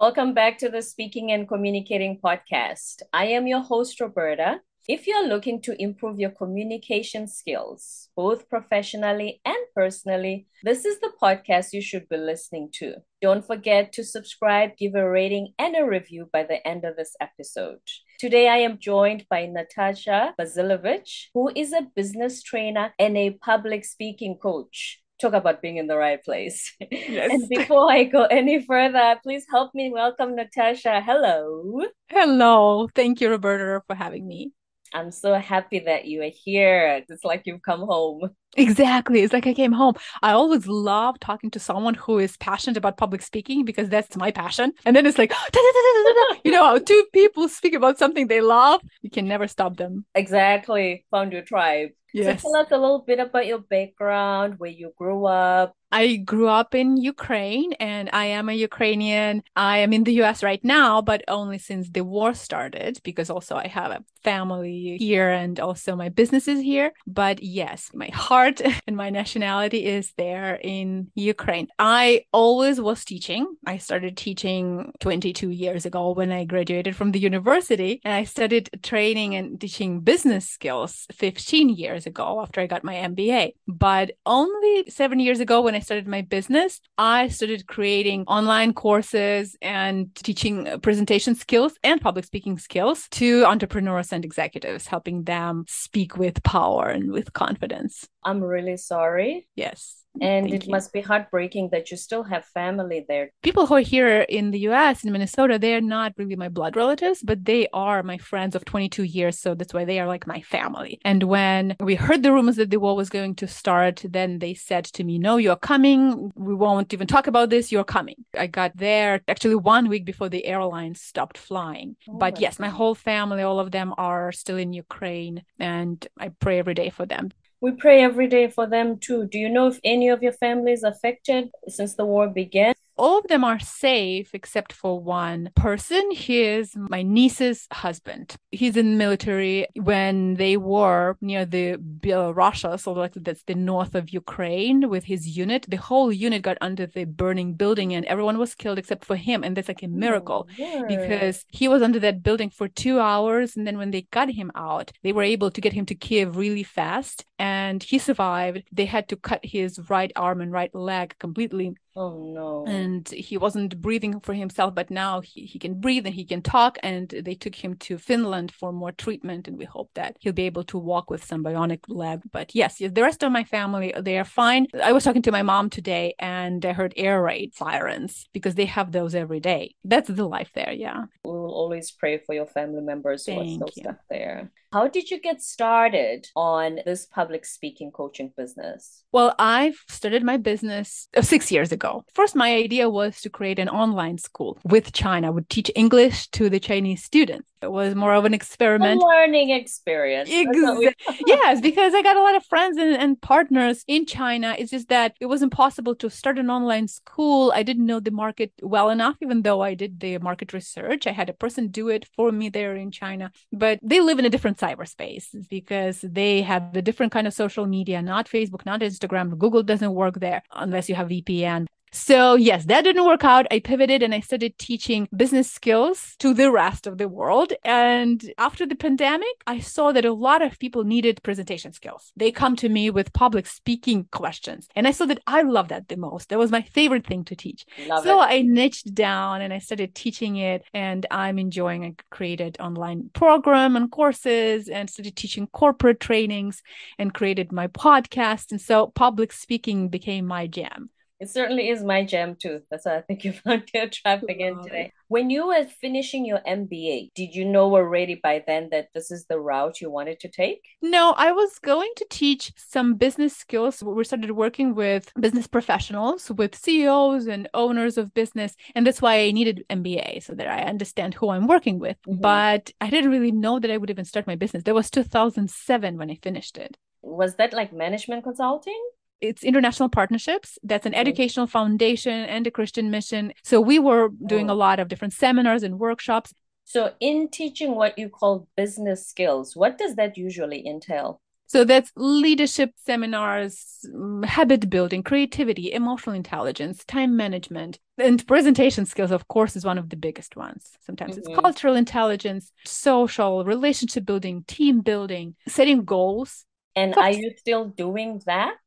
Welcome back to the Speaking and Communicating podcast. I am your host, Roberta. If you're looking to improve your communication skills, both professionally and personally, this is the podcast you should be listening to. Don't forget to subscribe, give a rating, and a review by the end of this episode. Today, I am joined by Natasha Bazilevych, who is a business trainer and a public speaking coach talk about being in the right place. Yes. and before I go any further, please help me welcome Natasha. Hello. Hello. Thank you, Roberta, for having me. I'm so happy that you are here. It's like you've come home. Exactly. It's like I came home. I always love talking to someone who is passionate about public speaking because that's my passion. And then it's like, you know, two people speak about something they love. You can never stop them. Exactly. Found your tribe. Yes. So tell us a little bit about your background, where you grew up, I grew up in Ukraine and I am a Ukrainian. I am in the US right now, but only since the war started because also I have a family here and also my business is here. But yes, my heart and my nationality is there in Ukraine. I always was teaching. I started teaching 22 years ago when I graduated from the university and I studied training and teaching business skills 15 years ago after I got my MBA. But only seven years ago when I started my business, I started creating online courses and teaching presentation skills and public speaking skills to entrepreneurs and executives, helping them speak with power and with confidence. I'm really sorry. Yes. And Thank it you. must be heartbreaking that you still have family there. People who are here in the US, in Minnesota, they're not really my blood relatives, but they are my friends of 22 years. So that's why they are like my family. And when we heard the rumors that the war was going to start, then they said to me, No, you're coming. We won't even talk about this. You're coming. I got there actually one week before the airlines stopped flying. Oh, but yes, my whole family, all of them are still in Ukraine. And I pray every day for them. We pray every day for them too. Do you know if any of your family is affected since the war began? All of them are safe except for one person. He is my niece's husband. He's in the military when they were near the Russia, so like that's the north of Ukraine with his unit. The whole unit got under the burning building and everyone was killed except for him. And that's like a oh, miracle oh, because he was under that building for two hours. And then when they got him out, they were able to get him to Kiev really fast and he survived. They had to cut his right arm and right leg completely Oh no. And he wasn't breathing for himself, but now he, he can breathe and he can talk. And they took him to Finland for more treatment. And we hope that he'll be able to walk with some bionic leg. But yes, the rest of my family, they are fine. I was talking to my mom today and I heard air raid sirens because they have those every day. That's the life there. Yeah. Will always pray for your family members who Thank are still you. stuck there. How did you get started on this public speaking coaching business? Well, I started my business uh, six years ago. First, my idea was to create an online school with China, I would teach English to the Chinese students. It was more of an experiment. A learning experience. Exactly. yes, because I got a lot of friends and, and partners in China. It's just that it was impossible to start an online school. I didn't know the market well enough, even though I did the market research. I had a person do it for me there in China, but they live in a different cyberspace because they have a different kind of social media, not Facebook, not Instagram. Google doesn't work there unless you have VPN. So, yes, that didn't work out. I pivoted and I started teaching business skills to the rest of the world. And after the pandemic, I saw that a lot of people needed presentation skills. They come to me with public speaking questions. And I saw that I love that the most. That was my favorite thing to teach. Love so it. I niched down and I started teaching it. And I'm enjoying I created online program and courses and started teaching corporate trainings and created my podcast. And so public speaking became my jam. It certainly is my jam too. That's why I think you found your tribe again today. When you were finishing your MBA, did you know already by then that this is the route you wanted to take? No, I was going to teach some business skills. We started working with business professionals, with CEOs and owners of business. And that's why I needed MBA so that I understand who I'm working with. Mm-hmm. But I didn't really know that I would even start my business. That was 2007 when I finished it. Was that like management consulting? It's international partnerships that's an educational foundation and a christian mission so we were doing a oh. lot of different seminars and workshops so in teaching what you call business skills what does that usually entail So that's leadership seminars, habit building, creativity, emotional intelligence, time management, and presentation skills, of course, is one of the biggest ones. Sometimes mm-hmm. it's cultural intelligence, social, relationship building, team building, setting goals. And are you still doing that?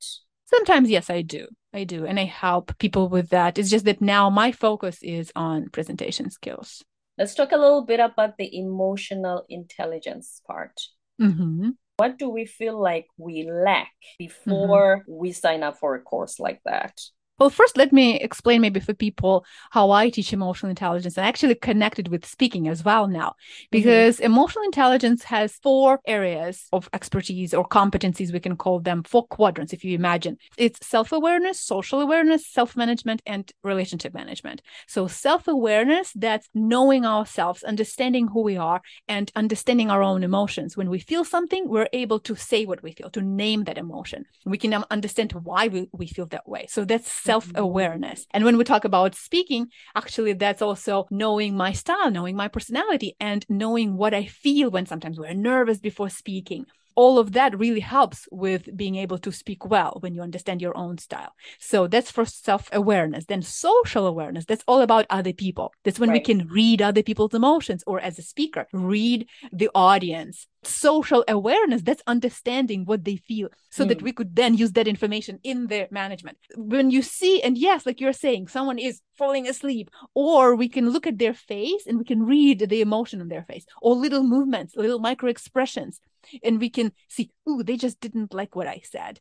Sometimes, yes, I do. I do. And I help people with that. It's just that now my focus is on presentation skills. Let's talk a little bit about the emotional intelligence part. Mm-hmm. What do we feel like we lack before mm-hmm. we sign up for a course like that? Well, first, let me explain maybe for people how I teach emotional intelligence and actually connected with speaking as well now, mm-hmm. because mm-hmm. emotional intelligence has four areas of expertise or competencies, we can call them four quadrants, if you imagine. It's self awareness, social awareness, self management, and relationship management. So, self awareness, that's knowing ourselves, understanding who we are, and understanding our own emotions. When we feel something, we're able to say what we feel, to name that emotion. We can understand why we, we feel that way. So, that's self awareness. And when we talk about speaking, actually, that's also knowing my style, knowing my personality, and knowing what I feel when sometimes we're nervous before speaking all of that really helps with being able to speak well when you understand your own style. So that's for self awareness. Then social awareness, that's all about other people. That's when right. we can read other people's emotions or as a speaker, read the audience. Social awareness, that's understanding what they feel so mm. that we could then use that information in their management. When you see, and yes, like you're saying, someone is falling asleep, or we can look at their face and we can read the emotion on their face, or little movements, little micro expressions and we can see, ooh, they just didn't like what I said.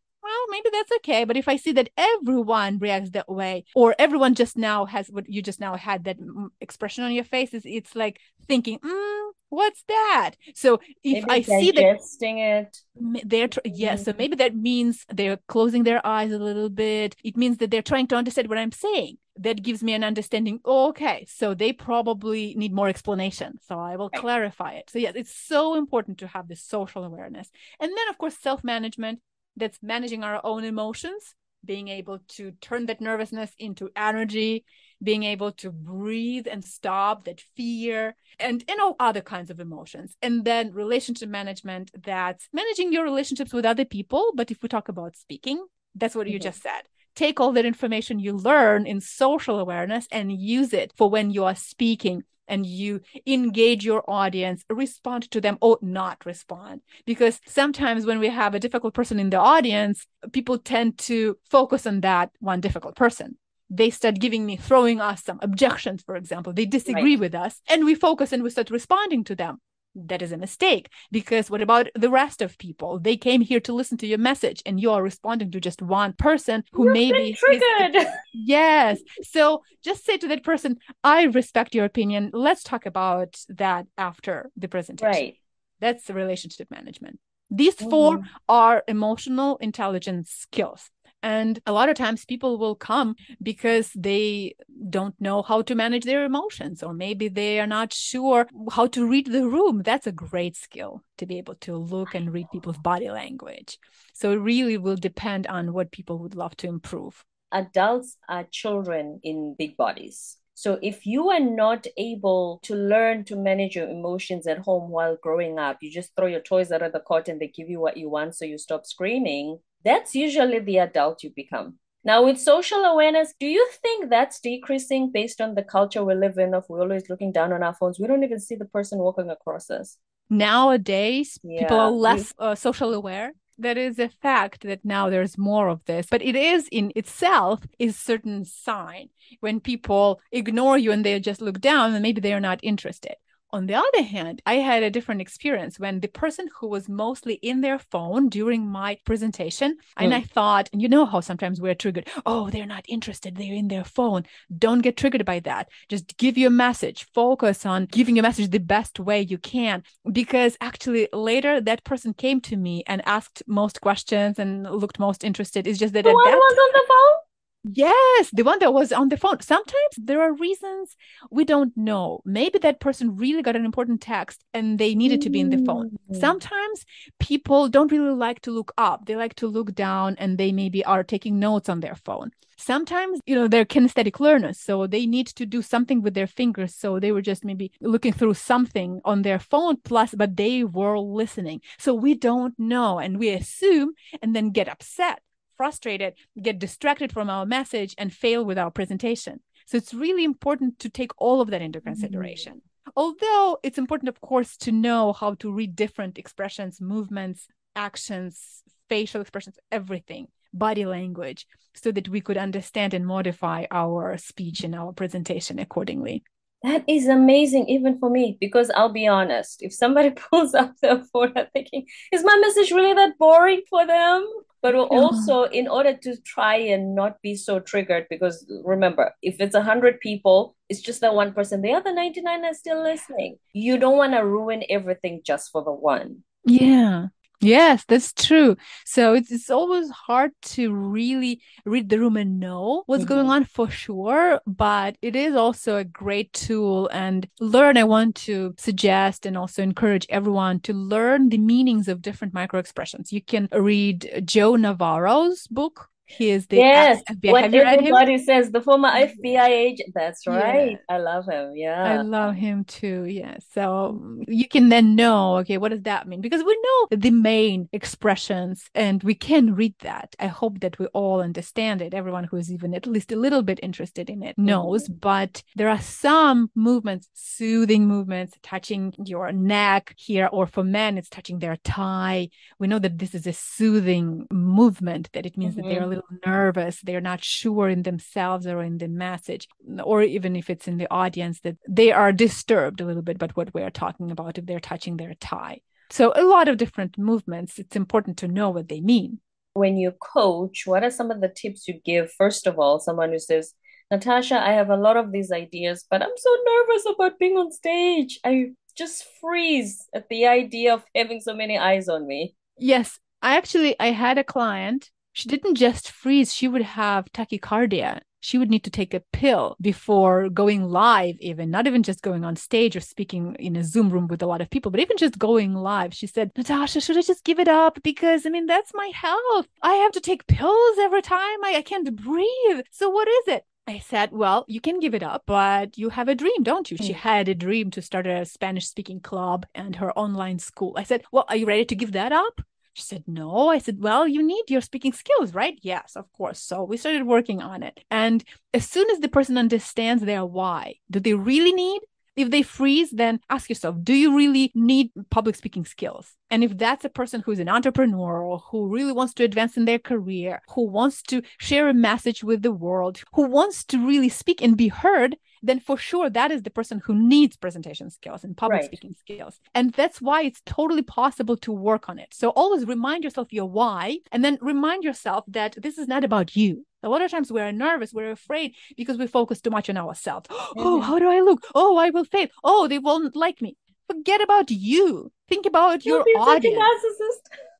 Maybe that's okay. But if I see that everyone reacts that way, or everyone just now has what you just now had that expression on your face, is it's like thinking, mm, what's that? So if maybe I see that it, they're tr- yeah. So mm-hmm. maybe that means they're closing their eyes a little bit. It means that they're trying to understand what I'm saying that gives me an understanding oh, okay so they probably need more explanation so i will right. clarify it so yes it's so important to have this social awareness and then of course self-management that's managing our own emotions being able to turn that nervousness into energy being able to breathe and stop that fear and you know other kinds of emotions. And then relationship management that's managing your relationships with other people. But if we talk about speaking that's what mm-hmm. you just said. Take all that information you learn in social awareness and use it for when you are speaking and you engage your audience, respond to them or not respond. Because sometimes when we have a difficult person in the audience, people tend to focus on that one difficult person. They start giving me, throwing us some objections, for example. They disagree right. with us, and we focus and we start responding to them that is a mistake because what about the rest of people? They came here to listen to your message and you are responding to just one person who You've maybe triggered. Is, yes. So just say to that person i respect your opinion. Let's talk about that after the presentation. Right. That's the relationship management. These 4 mm-hmm. are emotional intelligence skills and a lot of times people will come because they don't know how to manage their emotions, or maybe they are not sure how to read the room. That's a great skill to be able to look and read people's body language. So it really will depend on what people would love to improve. Adults are children in big bodies. So if you are not able to learn to manage your emotions at home while growing up, you just throw your toys out of the cot and they give you what you want, so you stop screaming that's usually the adult you become. Now, with social awareness, do you think that's decreasing based on the culture we live in of we're always looking down on our phones? We don't even see the person walking across us. Nowadays, yeah. people are less uh, social aware. That is a fact that now there's more of this, but it is in itself is certain sign when people ignore you and they just look down and maybe they are not interested. On the other hand, I had a different experience when the person who was mostly in their phone during my presentation, mm. and I thought, and you know how sometimes we're triggered, oh, they're not interested, they're in their phone. Don't get triggered by that. Just give your message, focus on giving your message the best way you can. Because actually, later that person came to me and asked most questions and looked most interested. It's just that the one that was on the phone Yes, the one that was on the phone. Sometimes there are reasons we don't know. Maybe that person really got an important text and they needed to be in the phone. Mm. Sometimes people don't really like to look up. They like to look down and they maybe are taking notes on their phone. Sometimes, you know, they're kinesthetic learners, so they need to do something with their fingers. So they were just maybe looking through something on their phone plus but they were listening. So we don't know and we assume and then get upset frustrated, get distracted from our message, and fail with our presentation. So it's really important to take all of that into consideration. Mm-hmm. Although it's important, of course, to know how to read different expressions, movements, actions, facial expressions, everything, body language, so that we could understand and modify our speech and our presentation accordingly. That is amazing, even for me, because I'll be honest, if somebody pulls up their phone, I'm thinking, is my message really that boring for them? But we're also, in order to try and not be so triggered, because remember, if it's a hundred people, it's just that one person. The other ninety nine are still listening. You don't want to ruin everything just for the one. Yeah, Yes, that's true. So it's it's always hard to really read the room and know what's mm-hmm. going on for sure, but it is also a great tool and learn I want to suggest and also encourage everyone to learn the meanings of different micro expressions. You can read Joe Navarro's book he is the yes. FBI. What Have him? says the former FBI agent. That's right. Yeah. I love him. Yeah, I love him too. Yeah. So you can then know, okay, what does that mean? Because we know the main expressions, and we can read that. I hope that we all understand it. Everyone who is even at least a little bit interested in it knows. Mm-hmm. But there are some movements, soothing movements, touching your neck here, or for men, it's touching their tie. We know that this is a soothing movement. That it means mm-hmm. that they're a little nervous, they're not sure in themselves or in the message, or even if it's in the audience, that they are disturbed a little bit by what we are talking about if they're touching their tie. So, a lot of different movements, it's important to know what they mean. When you coach, what are some of the tips you give? First of all, someone who says, Natasha, I have a lot of these ideas, but I'm so nervous about being on stage. I just freeze at the idea of having so many eyes on me. Yes, I actually I had a client she didn't just freeze, she would have tachycardia. She would need to take a pill before going live, even not even just going on stage or speaking in a Zoom room with a lot of people, but even just going live. She said, Natasha, should I just give it up? Because I mean, that's my health. I have to take pills every time. I, I can't breathe. So, what is it? I said, Well, you can give it up, but you have a dream, don't you? She mm. had a dream to start a Spanish speaking club and her online school. I said, Well, are you ready to give that up? She said, No. I said, Well, you need your speaking skills, right? Yes, of course. So we started working on it. And as soon as the person understands their why, do they really need? If they freeze, then ask yourself, do you really need public speaking skills? And if that's a person who's an entrepreneur or who really wants to advance in their career, who wants to share a message with the world, who wants to really speak and be heard, then for sure that is the person who needs presentation skills and public right. speaking skills. And that's why it's totally possible to work on it. So always remind yourself your why and then remind yourself that this is not about you. A lot of times we're nervous, we're afraid because we focus too much on ourselves. Mm-hmm. Oh, how do I look? Oh, I will fail. Oh, they won't like me. Forget about you. Think about You'll your audience.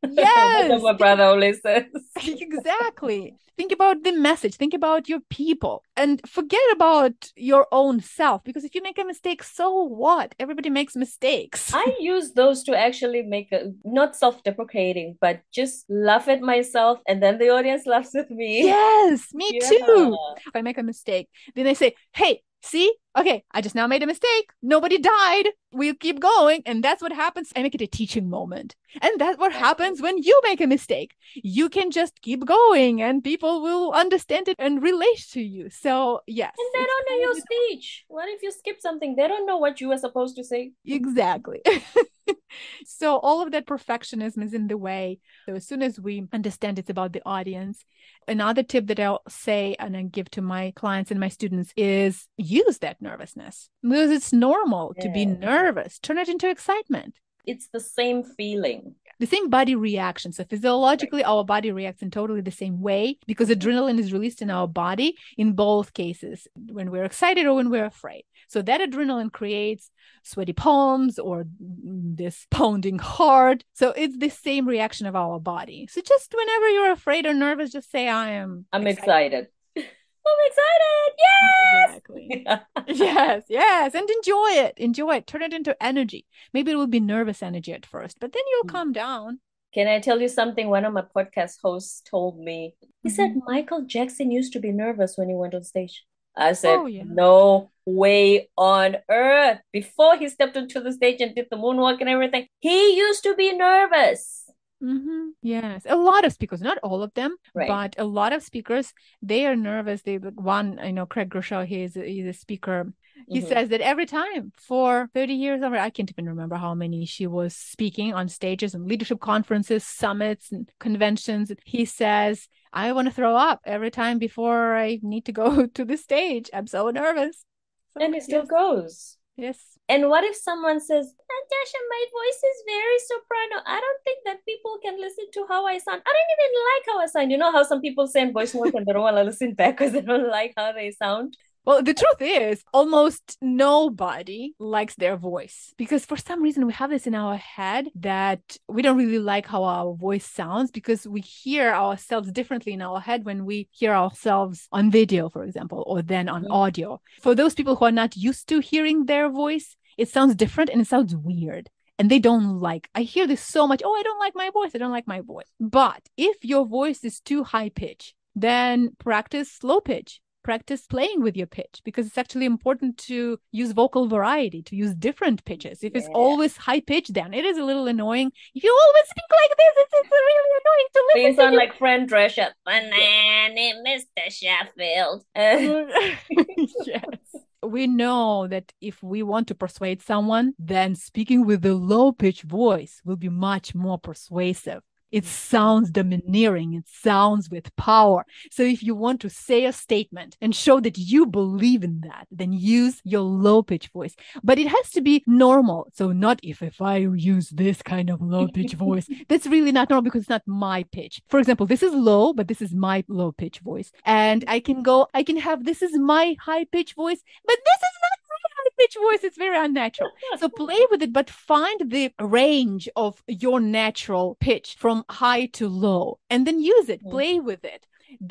Yes. my brother always says. exactly. Think about the message. Think about your people and forget about your own self because if you make a mistake, so what? Everybody makes mistakes. I use those to actually make a not self deprecating, but just laugh at myself and then the audience laughs with me. Yes, me yeah. too. If I make a mistake, then they say, hey, see okay i just now made a mistake. Nobody died. We'll keep going. And that's what happens. I make it a teaching moment. And that's what happens when you make a mistake. You can just keep going and people will understand it and relate to you. So yes. And they don't know your speech. What if you skip something? They don't know what you were supposed to say. Exactly. So all of that perfectionism is in the way. So as soon as we understand it's about the audience another tip that I'll say and I give to my clients and my students is use that nervousness because it's normal yeah. to be nervous. Turn it into excitement. It's the same feeling. The same body reaction. So, physiologically, right. our body reacts in totally the same way because adrenaline is released in our body in both cases when we're excited or when we're afraid. So, that adrenaline creates sweaty palms or this pounding heart. So it's the same reaction of our body. So just whenever you're afraid or nervous, just say, I am I'm excited. excited. I'm excited. Yes. Exactly. yes, yes. And enjoy it. Enjoy it. Turn it into energy. Maybe it will be nervous energy at first, but then you'll Mm. calm down. Can I tell you something? One of my podcast hosts told me. He said Mhm. Michael Jackson used to be nervous when he went on stage. I said, Oh, yeah. no way on earth. Before he stepped onto the stage and did the moonwalk and everything, he used to be nervous. Hmm Yes, a lot of speakers, not all of them, Right. but a lot of speakers, they are nervous. They one, I know Craig Groeschel, he is he's a speaker. He Mhm. says that every time for 30 years over, I can't even remember how many she was speaking on stages and leadership conferences, summits, and conventions. He says, I want to throw up every time before I need to go to the stage. I'm so nervous. So, And it still yes, goes. yes. And what if someone says, Natasha, my voice is very soprano. I don't think that people can listen to how I sound. I don't even like how I sound. You know how some people send voice notes and they don't want to listen back because they don't like how they sound? Well, the truth is, almost nobody likes their voice because for some reason we have this in our head that we don't really like how our voice sounds because we hear ourselves differently in our head when we hear ourselves on video, for example, or then on Mhm. audio. For those people who are not used to hearing their voice, it sounds different and it sounds weird. And they don't like, I hear this so much. Oh, I don't like my voice. I don't like my voice. But if your voice is too high pitch, then practice low pitch practice playing with your pitch because it's actually important to use vocal variety to use different pitches if it's always high pitch then it is a little annoying if you always speak like this it's, it's really annoying to you listen to sound you. like Fran Drescher. Name Mr. Sheffield. Uh, yes we know that if we want to persuade someone then speaking with a low pitch voice will be much more persuasive it sounds domineering. It sounds with power. So if you want to say a statement and show that you believe in that then use your low pitch voice. But it has to be normal. So not if if i use this kind of low pitch voice. That's really not normal because it's not my pitch. For example this is low but this is my low pitch voice. And i can go i can have this is my high pitch voice but this is not pitch voice it's very unnatural so play with it, but find the range of your natural pitch from high to low and then use it, Mm. play with it.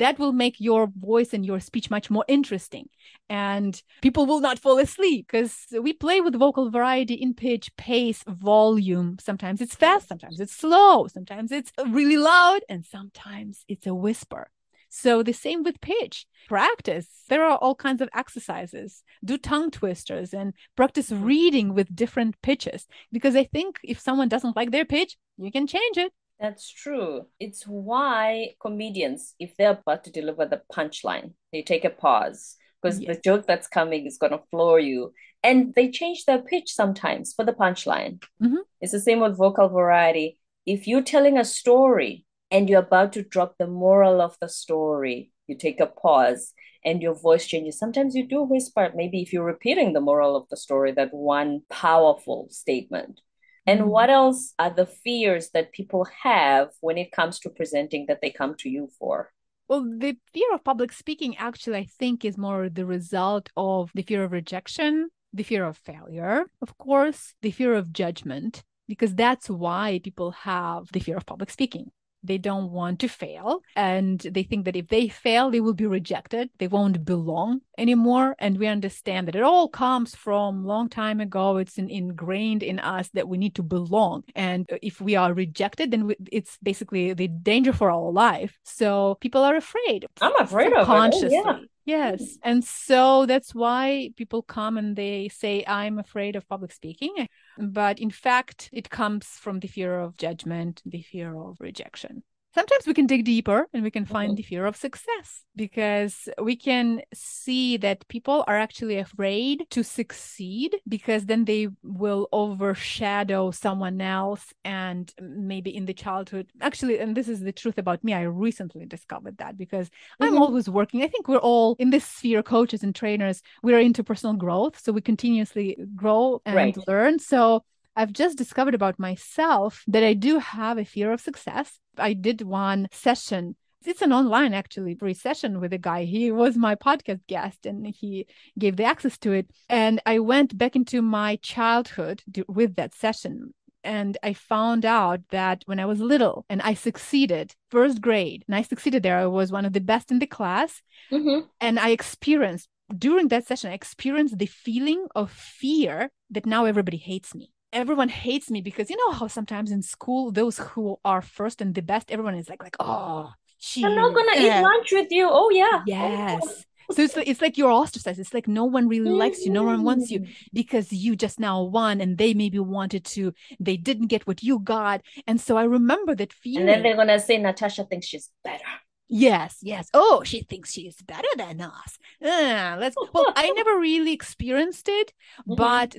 That will make your voice and your speech much more interesting. And people will not fall asleep because we play with vocal variety in pitch, pace, volume. Sometimes it's fast, sometimes it's slow, sometimes it's really loud, and sometimes it's a whisper. So the same with pitch. Practice. There are all kinds of exercises. Do tongue twisters and practice reading with different pitches. Because I think if someone doesn't like their pitch, you can change it. That's true. It's why comedians, if they're about to deliver the punchline, they take a pause because the joke that's coming is going to floor you. And they change their pitch sometimes for the punchline. Mhm. It's the same with vocal variety. If you're telling a story and you're about to drop the moral of the story, you take a pause and your voice changes. Sometimes you do whisper, maybe if you're repeating the moral of the story, that one powerful statement. And Mhm. what else are the fears that people have when it comes to presenting that they come to you for? Well, the fear of public speaking actually, I think, is more the result of the fear of rejection, the fear of failure, of course, the fear of judgment, because that's why people have the fear of public speaking. They don't want to fail. And they think that if they fail, they will be rejected. They won't belong anymore. And we understand that it all comes from long time ago. It's in, ingrained in us that we need to belong. And if we are rejected, then we, it's basically the danger for our life. So people are afraid. I'm afraid of it. Oh, yeah. Yes. And so that's why people come and they say, I'm afraid of public speaking. But in fact, it comes from the fear of judgment, the fear of rejection. Sometimes we can dig deeper and we can find Mhm. the fear of success because we can see that people are actually afraid to succeed because then they will overshadow someone else and maybe in the childhood actually and this is the truth about me i recently discovered that because i'm Mhm. always working i think we're all in this sphere coaches and trainers we're into personal growth so we continuously grow and Right. learn so I've just discovered about myself that I do have a fear of success. I did one session. It's an online actually free session with a guy. He was my podcast guest and he gave the access to it. And I went back into my childhood with that session. And I found out that when I was little and I succeeded, first grade, and I succeeded there, I was one of the best in the class. Mm-hmm. And I experienced during that session, I experienced the feeling of fear that now everybody hates me. Everyone hates me because you know how sometimes in school, those who are first and the best, everyone is like, like, oh, she. I'm not gonna eat lunch with you. Oh yeah. Yes. So it's like, it's like you're ostracized. It's like no one really likes you. No one wants you because you just now won and they maybe wanted to. They didn't get what you got. And so I remember that feeling. And then they're gonna say Natasha thinks she's better. Yes, yes. Oh, she thinks she's better than us. Uh, let's. Well, I never really experienced it, Mhm. but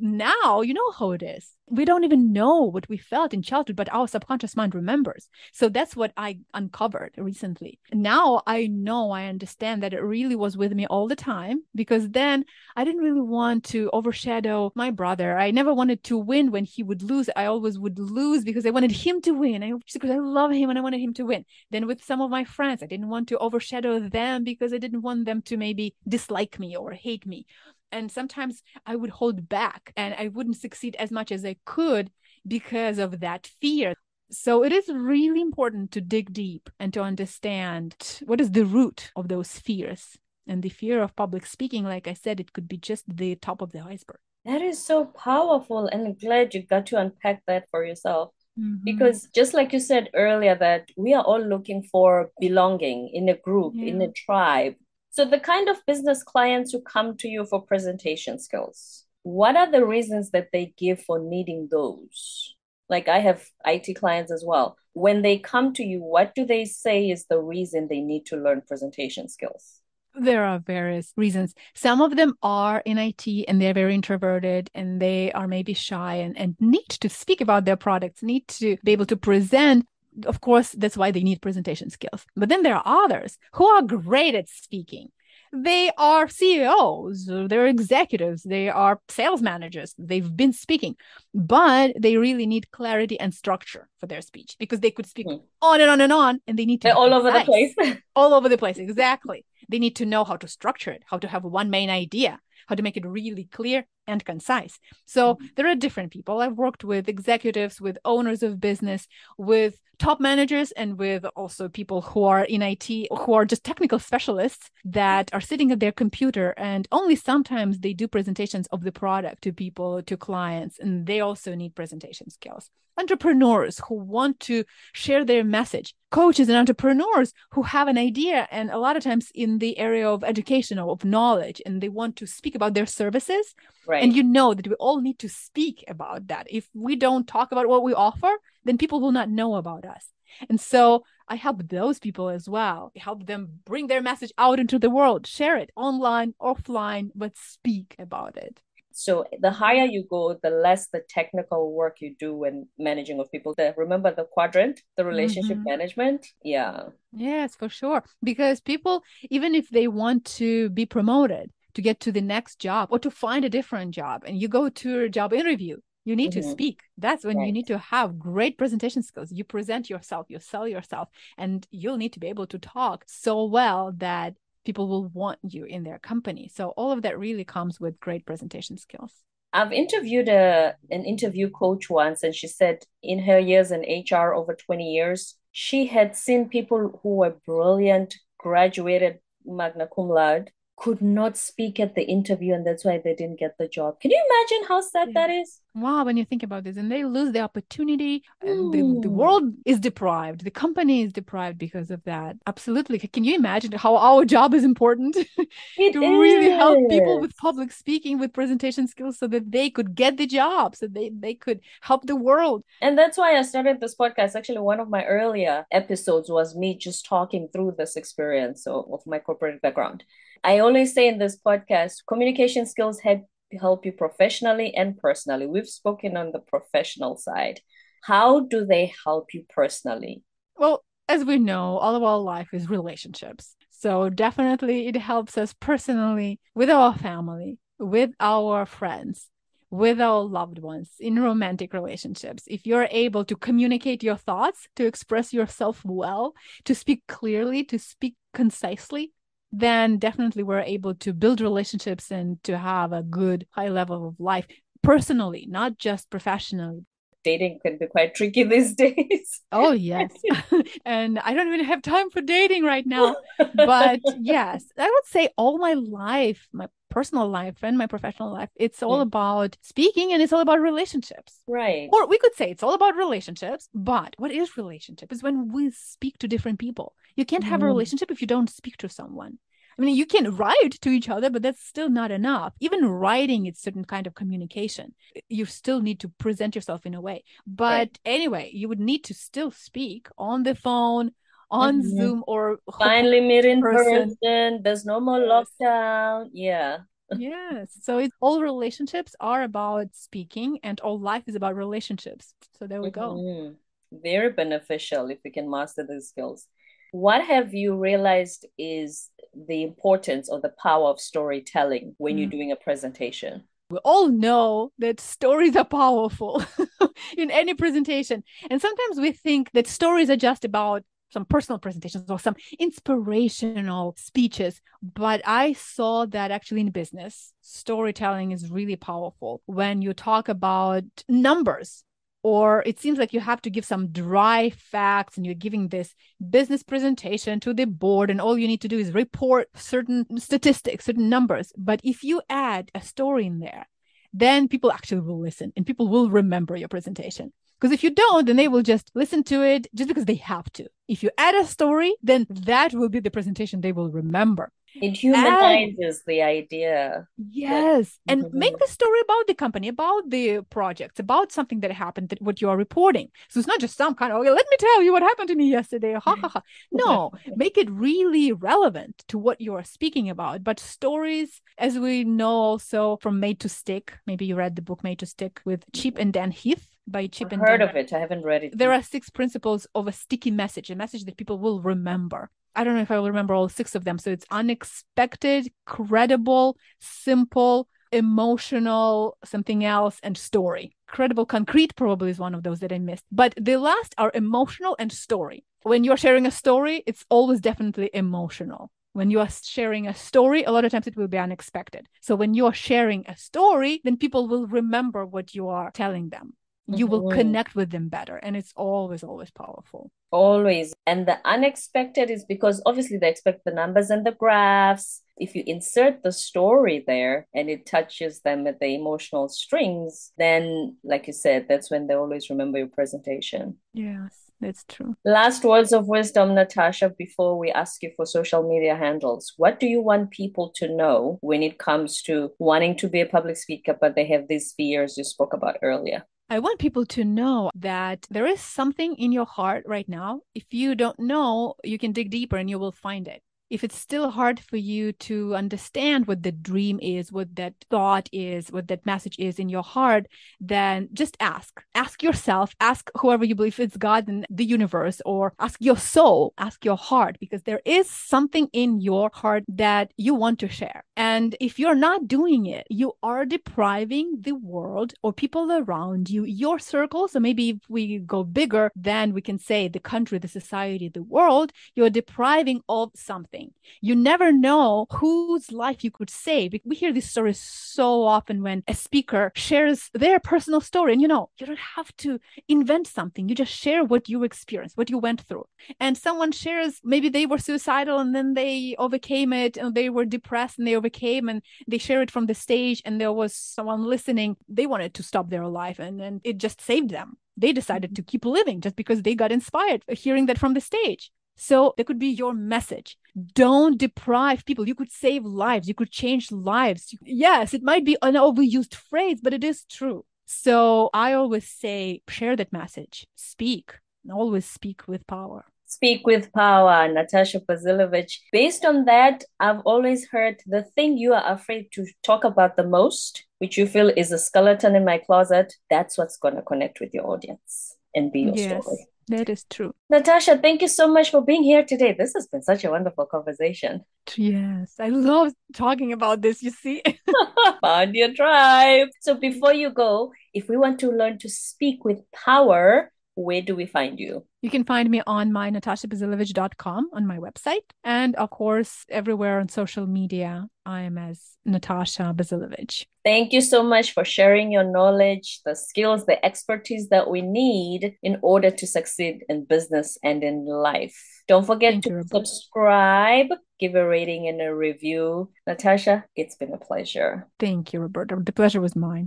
now you know how it is. We don't even know what we felt in childhood, but our subconscious mind remembers. So that's what I uncovered recently. Now I know, I understand that it really was with me all the time because then I didn't really want to overshadow my brother. I never wanted to win when he would lose. I always would lose because I wanted him to win. I because I love him and I wanted him to win. Then with some of my friends, I didn't want to overshadow them because I didn't want them to maybe dislike me or hate me. And sometimes I would hold back and I wouldn't succeed as much as I could because of that fear. So it is really important to dig deep and to understand what is the root of those fears. And the fear of public speaking, like I said, it could be just the top of the iceberg. That is so powerful, and I'm glad you got to unpack that for yourself. Mhm. Because just like you said earlier, that we are all looking for belonging in a group, in a tribe. So the kind of business clients who come to you for presentation skills, what are the reasons that they give for needing those? Like I have IT clients as well. When they come to you, what do they say is the reason they need to learn presentation skills? There are various reasons. Some of them are in IT and they're very introverted and they are maybe shy and, and need to speak about their products, need to be able to present. Of course, that's why they need presentation skills. But then there are others who are great at speaking. They are CEOs, they're executives, they are sales managers, they've been speaking, but they really need clarity and structure for their speech because they could speak Hmm. on and on and on and they need to all over the place. all over the place exactly they need to know how to structure it how to have one main idea how to make it really clear and concise. So mm-hmm. there are different people. I've worked with executives with owners of business with top managers and with also people who are in it who are just technical specialists that are sitting at their computer and only sometimes they do presentations of the product to people to clients and they also need presentation skills. Entrepreneurs who want to share their message. Coaches and entrepreneurs who have an idea and a lot of times in the area of education or of knowledge and they want to speak about their services Right. and you know that we all need to speak about that if we don't talk about what we offer then people will not know about us and so i help those people as well help them bring their message out into the world share it online offline but speak about it So the higher you go, the less the technical work you do when managing of people. The, remember the quadrant, the relationship Mhm. management? Yeah. Yes, for sure. Because people, even if they want to be promoted to get to the next job or to find a different job, and you go to a job interview, you need to Mhm. speak. That's when you need to have great presentation skills. You present yourself, you sell yourself, and you'll need to be able to talk so well that people will want you in their company. So all of that really comes with great presentation skills. I've interviewed a an interview coach once, and she said in her years in HR over 20 years, she had seen people who were brilliant, graduated magna cum laude, could not speak at the interview, and that's why they didn't get the job. Can you imagine how sad Yeah. that is? Wow, when you think about this, and they lose the opportunity, and the, the world is deprived, the company is deprived because of that. Absolutely. Can you imagine how our job is important It to really help people with public speaking, with presentation skills, so that they could get the job, so they, they could help the world? And that's why I started this podcast. Actually, one of my earlier episodes was me just talking through this experience of, of my corporate background. I always say in this podcast, communication skills help help you professionally and personally. We've spoken on the professional side. How do they help you personally? Well, as we know, all of our life is relationships. So definitely it helps us personally with our family, with our friends, with our loved ones in romantic relationships. If you're able to communicate your thoughts, to express yourself well, to speak clearly, to speak concisely, then definitely we're able to build relationships and to have a good high level of life personally, not just professionally. dating can be quite tricky these days. Oh, yes. and I don't even have time for dating right now. But yes, I would say all my life, my personal life and my professional life, it's all yeah. about speaking and it's all about relationships. Right. Or we could say it's all about relationships. But what is relationship? Is when we speak to different people. You can't have mm. a relationship if you don't speak to someone. I mean, you can write to each other, but that's still not enough. Even writing is certain kind of communication. You still need to present yourself in a way. But right. anyway, you would need to still speak on the phone, on mm-hmm. Zoom, or finally meet in person. person. There's no more yes. lockdown. Yeah. yes. So it's all relationships are about speaking, and all life is about relationships. So there we mm-hmm. go. Very beneficial if we can master these skills what have you realized is the importance or the power of storytelling when mm. you're doing a presentation? We all know that stories are powerful in any presentation. And sometimes we think that stories are just about some personal presentations or some inspirational speeches. But I saw that actually in business, storytelling is really powerful when you talk about numbers or it seems like you have to give some dry facts and you're giving this business presentation to the board and all you need to do is report certain statistics certain numbers but if you add a story in there then people actually will listen and people will remember your presentation because if you don't then they will just listen to it just because they have to if you add a story then that will be the presentation they will remember it humanizes and, the idea. Yes. That, and mm-hmm. make the story about the company, about the project, about something that happened, that what you are reporting. So it's not just some kind of, okay, let me tell you what happened to me yesterday. Ha ha ha. No, make it really relevant to what you are speaking about. But stories, as we know also from Made to Stick, maybe you read the book Made to Stick with Chip and Dan Heath by Chip I've and heard of it. I haven't read it. There are six principles of a sticky message, a message that people will remember. I don't know if I will remember all six of them. So it's unexpected, credible, simple, emotional, something else, and story. Credible, concrete probably is one of those that I missed. But the last are emotional and story. When you're sharing a story, it's always definitely emotional. When you are sharing a story, a lot of times it will be unexpected. So when you're sharing a story, then people will remember what you are telling them you will mm-hmm. connect with them better and it's always always powerful always and the unexpected is because obviously they expect the numbers and the graphs if you insert the story there and it touches them at the emotional strings then like you said that's when they always remember your presentation yes that's true. Last words of wisdom, Natasha, before we ask you for social media handles. What do you want people to know when it comes to wanting to be a public speaker, but they have these fears you spoke about earlier? I want people to know that there is something in your heart right now. If you don't know, you can dig deeper and you will find it if it's still hard for you to understand what the dream is, what that thought is, what that message is in your heart, then just ask. Ask yourself, ask whoever you believe it's God and the universe, or ask your soul, ask your heart, because there is something in your heart that you want to share. And if you're not doing it, you are depriving the world or people around you, your circle. So maybe if we go bigger, then we can say the country, the society, the world, you're depriving of something something. You never know whose life you could save. We hear these stories so often when a speaker shares their personal story. And you know, you don't have to invent something. You just share what you experienced, what you went through. And someone shares, maybe they were suicidal and then they overcame it and they were depressed and they overcame and they share it from the stage and there was someone listening. They wanted to stop their life and, and it just saved them they decided mm-hmm. to keep living just because they got inspired hearing that from the stage. So that could be your message. Don't deprive people. You could save lives. You could change lives. Yes, it might be an overused phrase, but it is true. So I always say, share that message. Speak. Always speak with power. Speak with power, Natasha Bazilevych. Based on that, I've always heard the thing you are afraid to talk about the most, which you feel is a skeleton in my closet, that's what's going to connect with your audience and be your yes. story. That is true. Natasha, thank you so much for being here today. This has been such a wonderful conversation. Yes, I love talking about this, you see. Found your tribe. So before you go, if we want to learn to speak with power, where do we find you? You can find me on my natashabazilevych.com on my website. And of course, everywhere on social media, I am as Natasha Bazilevych. Thank you so much for sharing your knowledge, the skills, the expertise that we need in order to succeed in business and in life. Don't forget Thank to you, subscribe, give a rating and a review. Natasha, it's been a pleasure. Thank you, Roberta. The pleasure was mine.